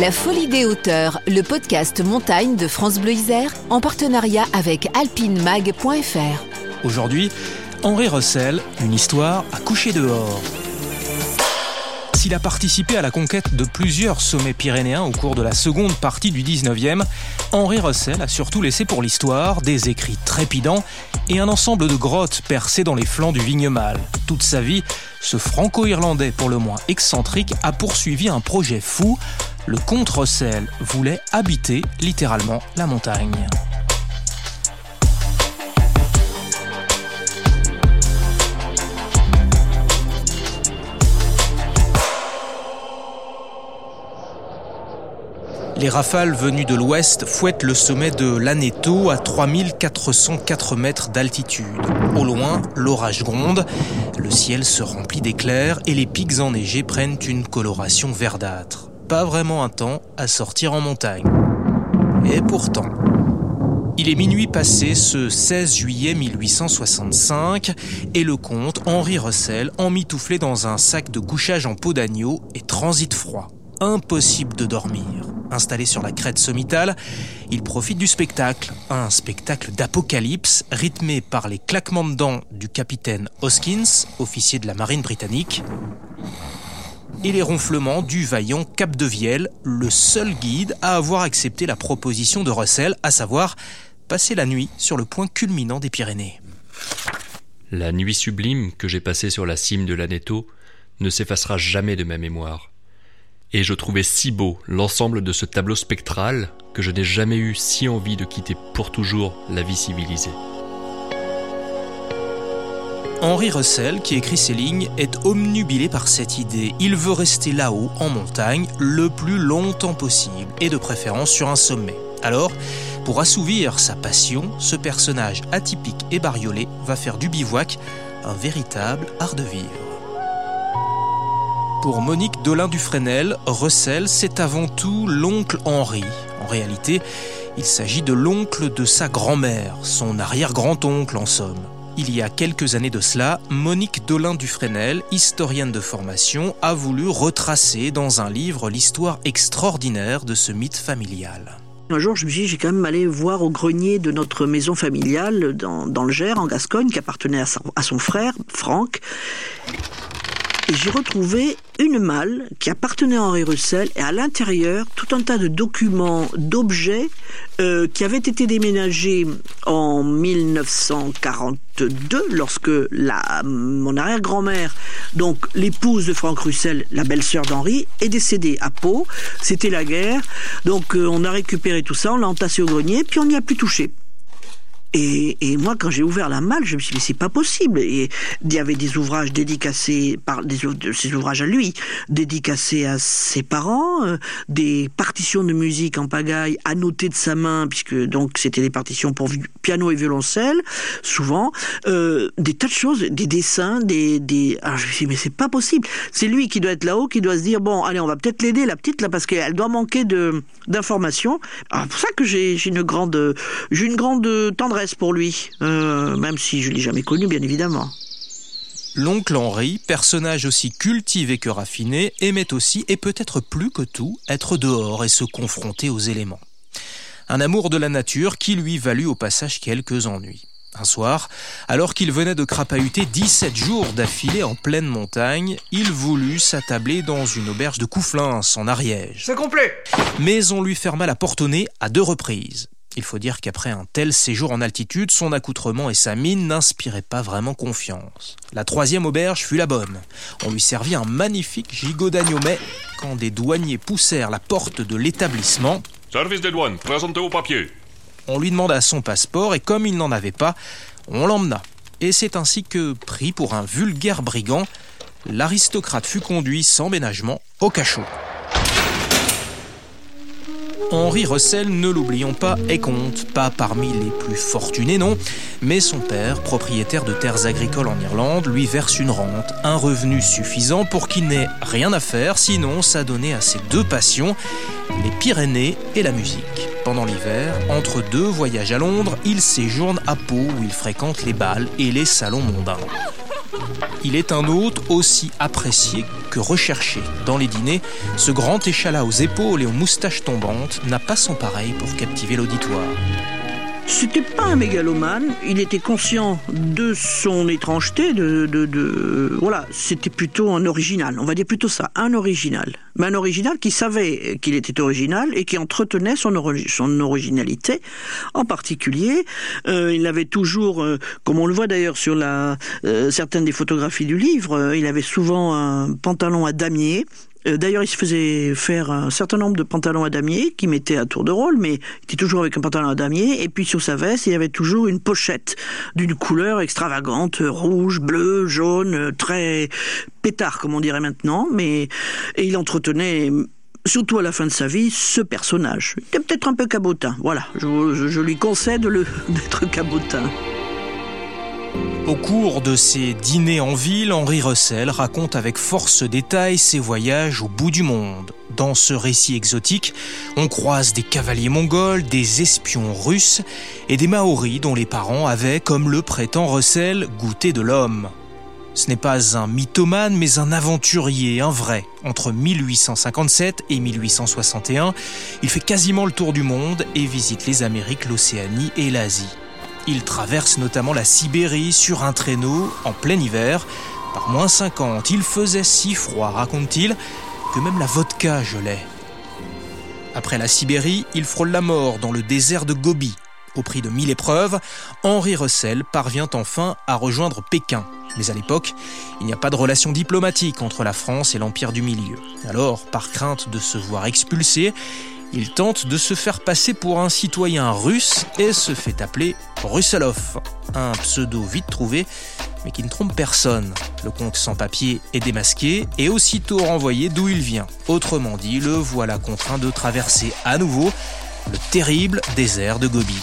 La Folie des hauteurs, le podcast montagne de France Bleu Isère, en partenariat avec alpinemag.fr. Aujourd'hui, Henri Russell, une histoire à coucher dehors. S'il a participé à la conquête de plusieurs sommets pyrénéens au cours de la seconde partie du 19e, Henri Russell a surtout laissé pour l'histoire des écrits trépidants et un ensemble de grottes percées dans les flancs du Vignemale. Toute sa vie, ce franco-irlandais pour le moins excentrique a poursuivi un projet fou. Le comte Russell voulait habiter littéralement la montagne. Les rafales venues de l'ouest fouettent le sommet de l'Aneto à 3404 mètres d'altitude. Au loin, l'orage gronde, le ciel se remplit d'éclairs et les pics enneigés prennent une coloration verdâtre. Pas vraiment un temps à sortir en montagne. Et pourtant, il est minuit passé ce 16 juillet 1865 et le comte Henri Russell, emmitouflé dans un sac de couchage en peau d'agneau, et transite froid. Impossible de dormir. Installé sur la crête sommitale, il profite du spectacle, un spectacle d'apocalypse rythmé par les claquements de dents du capitaine Hoskins, officier de la marine britannique, et les ronflements du vaillant Cap de Vielle, le seul guide à avoir accepté la proposition de Russell, à savoir passer la nuit sur le point culminant des Pyrénées. La nuit sublime que j'ai passée sur la cime de l'Aneto ne s'effacera jamais de ma mémoire et je trouvais si beau l'ensemble de ce tableau spectral que je n'ai jamais eu si envie de quitter pour toujours la vie civilisée. Henri Russell, qui écrit ces lignes, est omnubilé par cette idée. Il veut rester là-haut, en montagne, le plus longtemps possible, et de préférence sur un sommet. Alors, pour assouvir sa passion, ce personnage atypique et bariolé va faire du bivouac un véritable art de vivre. Pour Monique Dolin-Dufresnel, Russell, c'est avant tout l'oncle Henri. En réalité, il s'agit de l'oncle de sa grand-mère, son arrière-grand-oncle en somme. Il y a quelques années de cela, Monique Dolin-Dufresnel, historienne de formation, a voulu retracer dans un livre l'histoire extraordinaire de ce mythe familial. Un jour, je me suis dit, j'ai quand même allé voir au grenier de notre maison familiale dans, le Gers, en Gascogne, qui appartenait à son, à son frère, Franck j'ai retrouvé une malle qui appartenait à Henri Russell et à l'intérieur tout un tas de documents, d'objets euh, qui avaient été déménagés en 1942 lorsque la, mon arrière-grand-mère, donc l'épouse de Franck Russell, la belle-sœur d'Henri, est décédée à Pau. C'était la guerre. Donc euh, on a récupéré tout ça, on l'a entassé au grenier, puis on n'y a plus touché. Et, moi, quand j'ai ouvert la malle, je me suis dit, mais c'est pas possible. Et il y avait des ouvrages dédicacés par des, de ses ouvrages à lui, dédicacés à ses parents, euh, des partitions de musique en pagaille annotées de sa main, puisque donc c'était des partitions pour piano et violoncelle, souvent, euh, des tas de choses, des dessins, des, des. Alors je me suis dit, mais c'est pas possible. C'est lui qui doit être là-haut, qui doit se dire, bon, allez, on va peut-être l'aider, la petite là, parce qu'elle doit manquer de d'informations. C'est pour ça que j'ai une grande, j'ai une grande tendresse pour lui, euh, même si je l'ai jamais connu, bien évidemment. L'oncle Henri, personnage aussi cultivé que raffiné, aimait aussi, et peut-être plus que tout, être dehors et se confronter aux éléments. Un amour de la nature qui lui valut au passage quelques ennuis. Un soir, alors qu'il venait de crapahuter 17 jours d'affilée en pleine montagne, il voulut s'attabler dans une auberge de Couflins, en Ariège. C'est complet Mais on lui ferma la porte au nez à deux reprises. Il faut dire qu'après un tel séjour en altitude, son accoutrement et sa mine n'inspiraient pas vraiment confiance. La troisième auberge fut la bonne. On lui servit un magnifique gigot d'agneau, mais quand des douaniers poussèrent la porte de l'établissement... Service des douanes, présentez vos papiers. On lui demanda son passeport et comme il n'en avait pas, on l'emmena. Et c'est ainsi que, pris pour un vulgaire brigand, l'aristocrate fut conduit sans ménagement au cachot. Henri Russell, ne l'oublions pas, est compte, pas parmi les plus fortunés, non, mais son père, propriétaire de terres agricoles en Irlande, lui verse une rente, un revenu suffisant pour qu'il n'ait rien à faire, sinon s'adonner à ses deux passions, les Pyrénées et la musique. Pendant l'hiver, entre deux voyages à Londres, il séjourne à Pau où il fréquente les bals et les salons mondains. Il est un hôte aussi apprécié que recherché. Dans les dîners, ce grand échalas aux épaules et aux moustaches tombantes n'a pas son pareil pour captiver l'auditoire. C'était pas un mégalomane, il était conscient de son étrangeté, de, de, voilà, c'était plutôt un original, on va dire plutôt ça, un original. Mais un original qui savait qu'il était original et qui entretenait son, son originalité. En particulier, euh, il avait toujours, euh, comme on le voit d'ailleurs sur la, euh, certaines des photographies du livre, euh, il avait souvent un pantalon à damier d'ailleurs, il se faisait faire un certain nombre de pantalons à damier qui mettait à tour de rôle, mais il était toujours avec un pantalon à damier. Et puis sur sa veste, il y avait toujours une pochette d'une couleur extravagante, rouge, bleu, jaune, très pétard comme on dirait maintenant. Mais et il entretenait surtout à la fin de sa vie, ce personnage. Il était peut-être un peu cabotin. Voilà, je, je, je lui concède d'être cabotin. Au cours de ses dîners en ville, Henri Russell raconte avec force détail ses voyages au bout du monde. Dans ce récit exotique, on croise des cavaliers mongols, des espions russes et des maoris dont les parents avaient, comme le prétend Russell, goûté de l'homme. Ce n'est pas un mythomane, mais un aventurier, un vrai. Entre 1857 et 1861, il fait quasiment le tour du monde et visite les Amériques, l'Océanie et l'Asie. Il traverse notamment la Sibérie sur un traîneau en plein hiver. Par moins 50, il faisait si froid, raconte-t-il, que même la vodka gelait. Après la Sibérie, il frôle la mort dans le désert de Gobi. Au prix de mille épreuves, Henri Russell parvient enfin à rejoindre Pékin. Mais à l'époque, il n'y a pas de relation diplomatique entre la France et l'Empire du Milieu. Alors, par crainte de se voir expulsé, il tente de se faire passer pour un citoyen russe et se fait appeler Russelov, un pseudo vite trouvé mais qui ne trompe personne. Le comte sans papier est démasqué et aussitôt renvoyé d'où il vient. Autrement dit, le voilà contraint de traverser à nouveau le terrible désert de Gobi.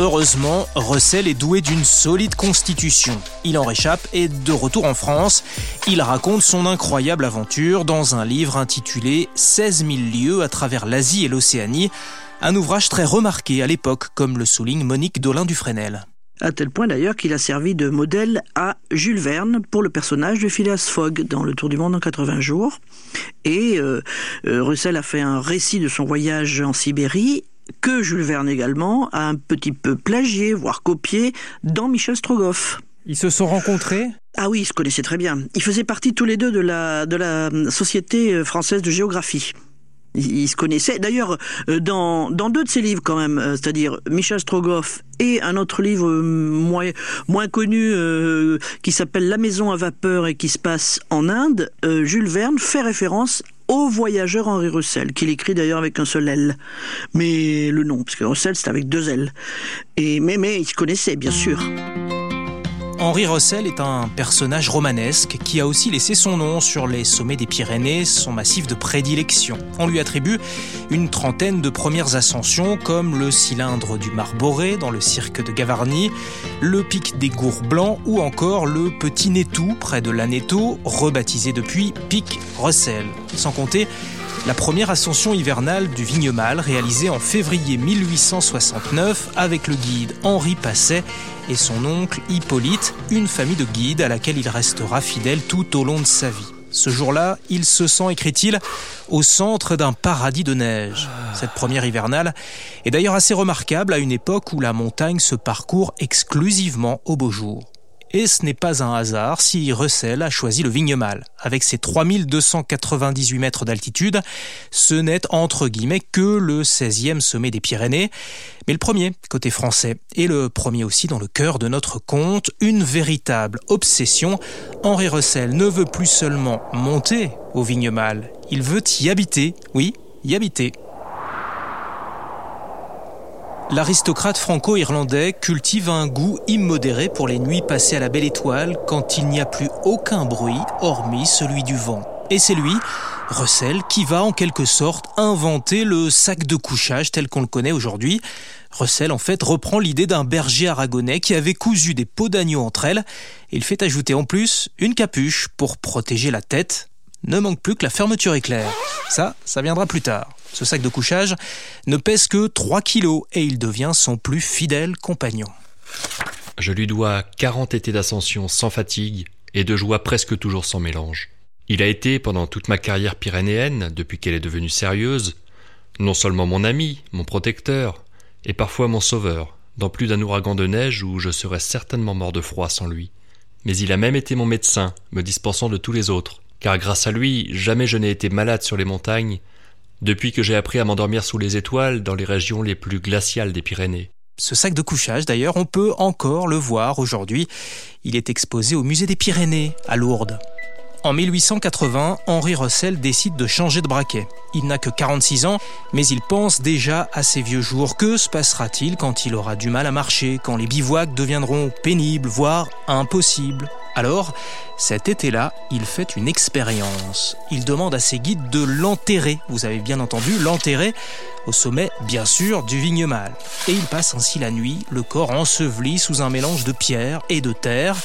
Heureusement, Russell est doué d'une solide constitution. Il en réchappe et de retour en France, il raconte son incroyable aventure dans un livre intitulé 16 000 lieues à travers l'Asie et l'Océanie, un ouvrage très remarqué à l'époque, comme le souligne Monique Dolin-Dufresnel. À tel point d'ailleurs qu'il a servi de modèle à Jules Verne pour le personnage de Phileas Fogg dans Le Tour du Monde en 80 jours. Et euh, euh, Russell a fait un récit de son voyage en Sibérie que Jules Verne également a un petit peu plagié, voire copié, dans Michel Strogoff. Ils se sont rencontrés? Ah oui, ils se connaissaient très bien. Ils faisaient partie tous les deux de la, de la Société française de géographie. Ils se connaissaient. D'ailleurs, euh, dans, dans deux de ses livres quand même, euh, c'est-à-dire Michel Strogoff et un autre livre euh, moins, moins connu euh, qui s'appelle La maison à vapeur et qui se passe en Inde, euh, Jules Verne fait référence au voyageur Henri Russell, qu'il écrit d'ailleurs avec un seul L. Mais le nom, parce que Russell c'est avec deux L. Et, mais, mais ils se connaissaient, bien sûr. Henri Russell est un personnage romanesque qui a aussi laissé son nom sur les sommets des Pyrénées, son massif de prédilection. On lui attribue une trentaine de premières ascensions comme le cylindre du Marboré dans le cirque de Gavarnie, le pic des Gours Blancs ou encore le Petit Nétou près de l'Aneto, rebaptisé depuis Pic Russell. Sans compter la première ascension hivernale du Vignemale réalisée en février 1869 avec le guide Henri Passet et son oncle Hippolyte, une famille de guides à laquelle il restera fidèle tout au long de sa vie. Ce jour-là, il se sent, écrit-il, au centre d'un paradis de neige. Cette première hivernale est d'ailleurs assez remarquable à une époque où la montagne se parcourt exclusivement au beau jour. Et ce n'est pas un hasard si Russell a choisi le Vignemale. Avec ses 3298 mètres d'altitude, ce n'est entre guillemets que le 16e sommet des Pyrénées, mais le premier côté français, et le premier aussi dans le cœur de notre conte, une véritable obsession. Henri Russell ne veut plus seulement monter au Vignemale, il veut y habiter, oui, y habiter. L'aristocrate franco-irlandais cultive un goût immodéré pour les nuits passées à la belle étoile quand il n'y a plus aucun bruit hormis celui du vent. Et c'est lui, Russell, qui va en quelque sorte inventer le sac de couchage tel qu'on le connaît aujourd'hui. Russell, en fait, reprend l'idée d'un berger aragonais qui avait cousu des peaux d'agneau entre elles. Il fait ajouter en plus une capuche pour protéger la tête. Ne manque plus que la fermeture éclair. Ça, ça viendra plus tard. Ce sac de couchage ne pèse que 3 kilos et il devient son plus fidèle compagnon. Je lui dois 40 étés d'ascension sans fatigue et de joie presque toujours sans mélange. Il a été, pendant toute ma carrière pyrénéenne, depuis qu'elle est devenue sérieuse, non seulement mon ami, mon protecteur, et parfois mon sauveur, dans plus d'un ouragan de neige où je serais certainement mort de froid sans lui. Mais il a même été mon médecin, me dispensant de tous les autres, car grâce à lui, jamais je n'ai été malade sur les montagnes, depuis que j'ai appris à m'endormir sous les étoiles dans les régions les plus glaciales des Pyrénées. Ce sac de couchage, d'ailleurs, on peut encore le voir aujourd'hui. Il est exposé au musée des Pyrénées, à Lourdes. En 1880, Henri Russell décide de changer de braquet. Il n'a que 46 ans, mais il pense déjà à ses vieux jours. Que se passera-t-il quand il aura du mal à marcher, quand les bivouacs deviendront pénibles, voire impossibles? Alors, cet été-là, il fait une expérience. Il demande à ses guides de l'enterrer, vous avez bien entendu, l'enterrer au sommet, bien sûr, du Vignemal. Et il passe ainsi la nuit, le corps enseveli sous un mélange de pierre et de terre.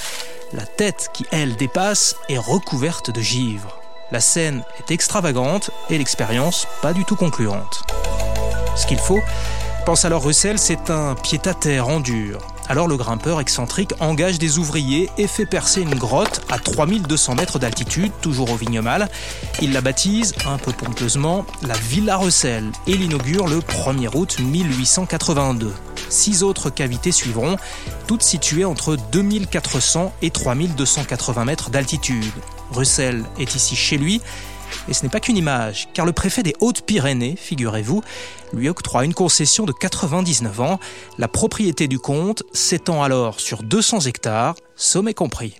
La tête qui, elle, dépasse est recouverte de givre. La scène est extravagante et l'expérience pas du tout concluante. Ce qu'il faut, pense alors Russell, c'est un pied-à-terre en dur. Alors le grimpeur excentrique engage des ouvriers et fait percer une grotte à 3200 mètres d'altitude, toujours au Vignemal. Il la baptise, un peu pompeusement, la Villa Russell et l'inaugure le 1er août 1882. Six autres cavités suivront, toutes situées entre 2400 et 3280 mètres d'altitude. Russell est ici chez lui, et ce n'est pas qu'une image, car le préfet des Hautes-Pyrénées, figurez-vous, lui octroie une concession de 99 ans. La propriété du comte s'étend alors sur 200 hectares, sommet compris.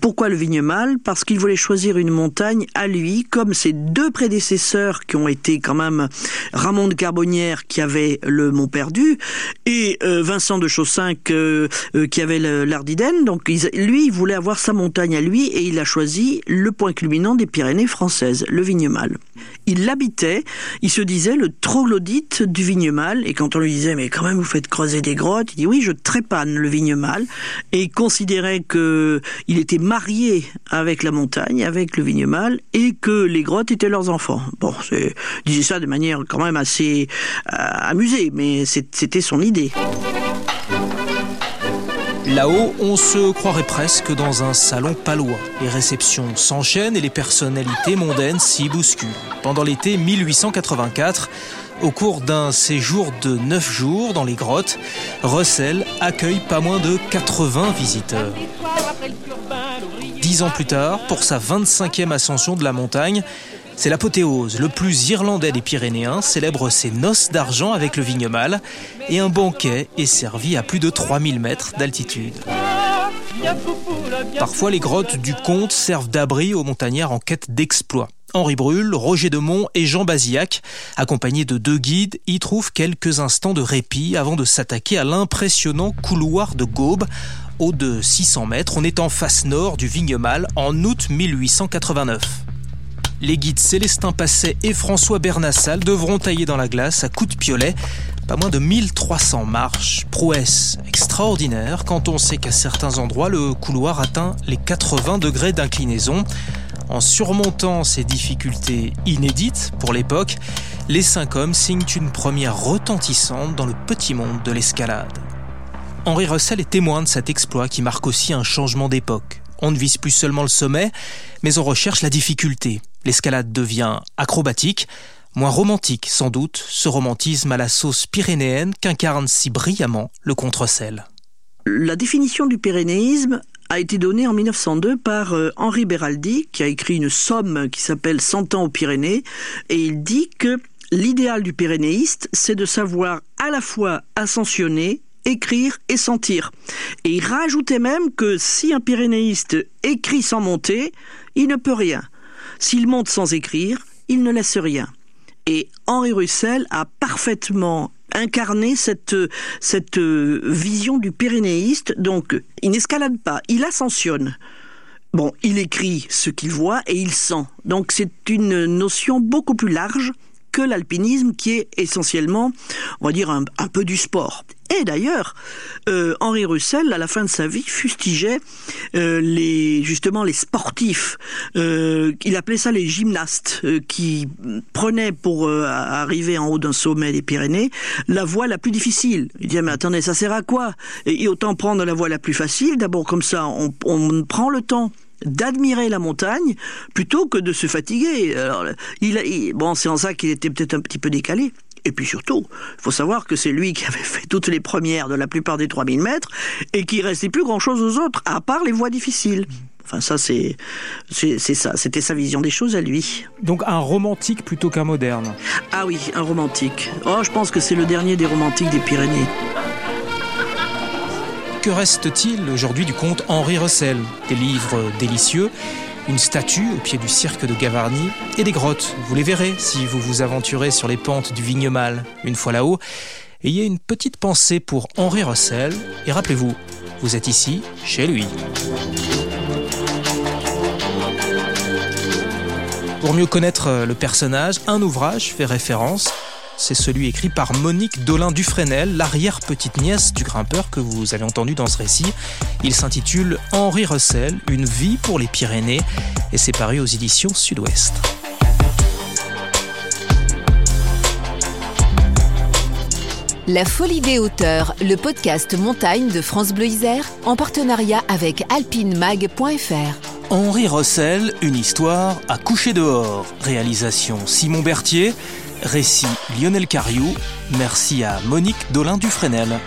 Pourquoi le Vignemal Parce qu'il voulait choisir une montagne à lui, comme ses deux prédécesseurs qui ont été quand même Ramon de Carbonnière qui avait le Mont Perdu et euh, Vincent de Chaussinck euh, qui avait l'Ardiden. Donc lui, il voulait avoir sa montagne à lui et il a choisi le point culminant des Pyrénées françaises, le Vignemal. Il l'habitait, il se disait le troglodyte du Vignemal et quand on lui disait mais quand même vous faites creuser des grottes, il dit oui je trépane le Vignemal et il considérait que il était mariés avec la montagne, avec le vignemal, et que les grottes étaient leurs enfants. Bon, c'est, disait ça de manière quand même assez euh, amusée, mais c'était son idée. Là-haut, on se croirait presque dans un salon palois. Les réceptions s'enchaînent et les personnalités mondaines s'y bousculent. Pendant l'été 1884, au cours d'un séjour de 9 jours dans les grottes, Russell accueille pas moins de 80 visiteurs. Dix ans plus tard, pour sa 25e ascension de la montagne, c'est l'apothéose. Le plus irlandais des Pyrénéens célèbre ses noces d'argent avec le vignemal et un banquet est servi à plus de 3000 mètres d'altitude. Parfois, les grottes du comte servent d'abri aux montagnards en quête d'exploits. Henri Brul, Roger Demont et Jean Bazillac, accompagnés de deux guides, y trouvent quelques instants de répit avant de s'attaquer à l'impressionnant couloir de Gaube. Haut de 600 mètres, on est en face nord du Vignemal en août 1889. Les guides Célestin Passet et François Bernassal devront tailler dans la glace à coups de piolet pas moins de 1300 marches, prouesse extraordinaire quand on sait qu'à certains endroits le couloir atteint les 80 degrés d'inclinaison. En surmontant ces difficultés inédites pour l'époque, les cinq hommes signent une première retentissante dans le petit monde de l'escalade. Henri Russell est témoin de cet exploit qui marque aussi un changement d'époque. On ne vise plus seulement le sommet, mais on recherche la difficulté. L'escalade devient acrobatique, moins romantique sans doute, ce romantisme à la sauce pyrénéenne qu'incarne si brillamment le Contrecel. La définition du pyrénéisme a été donné en 1902 par euh, Henri Beraldi, qui a écrit une somme qui s'appelle Cent ans aux Pyrénées, et il dit que l'idéal du pyrénéiste, c'est de savoir à la fois ascensionner, écrire et sentir. Et il rajoutait même que si un pyrénéiste écrit sans monter, il ne peut rien. S'il monte sans écrire, il ne laisse rien. Et Henri Russell a parfaitement incarner cette, cette vision du pyrénéiste. Donc, il n'escalade pas, il ascensionne. Bon, il écrit ce qu'il voit et il sent. Donc, c'est une notion beaucoup plus large que l'alpinisme qui est essentiellement, on va dire, un, peu du sport. Et d'ailleurs, euh, Henri Russell, à la fin de sa vie, fustigeait euh, les justement les sportifs. Euh, il appelait ça les gymnastes qui prenaient pour arriver en haut d'un sommet des Pyrénées la voie la plus difficile. Il disait mais attendez, ça sert à quoi? Et autant prendre la voie la plus facile. D'abord comme ça, on, prend le temps d'admirer la montagne plutôt que de se fatiguer. Alors, il, bon, c'est en ça qu'il était peut-être un petit peu décalé. Et puis surtout, il faut savoir que c'est lui qui avait fait toutes les premières de la plupart des 3000 mètres et qu'il restait plus grand-chose aux autres, à part les voies difficiles. Enfin, ça, c'est, c'est, ça. C'était sa vision des choses à lui. Donc, un romantique plutôt qu'un moderne. Ah oui, un romantique. Oh, je pense que c'est le dernier des romantiques des Pyrénées. Que reste-t-il aujourd'hui du comte Henri Russell Des livres délicieux, une statue au pied du cirque de Gavarnie et des grottes. Vous les verrez si vous vous aventurez sur les pentes du Vignemal. Une fois là-haut, ayez une petite pensée pour Henri Russell et rappelez-vous, vous êtes ici, chez lui. Pour mieux connaître le personnage, un ouvrage fait référence c'est celui écrit par Monique Dolin-Dufresnel, l'arrière-petite-nièce du grimpeur que vous avez entendu dans ce récit. Il s'intitule Henri Russell, Une vie pour les Pyrénées, et c'est paru aux éditions Sud-Ouest. La Folie des hauteurs, le podcast montagne de France Bleu Isère, en partenariat avec alpinemag.fr. Henri Russell, une histoire à coucher dehors. Réalisation Simon Berthier. Récit Lionel Cariou. Merci à Monique Dolin Dufresnel.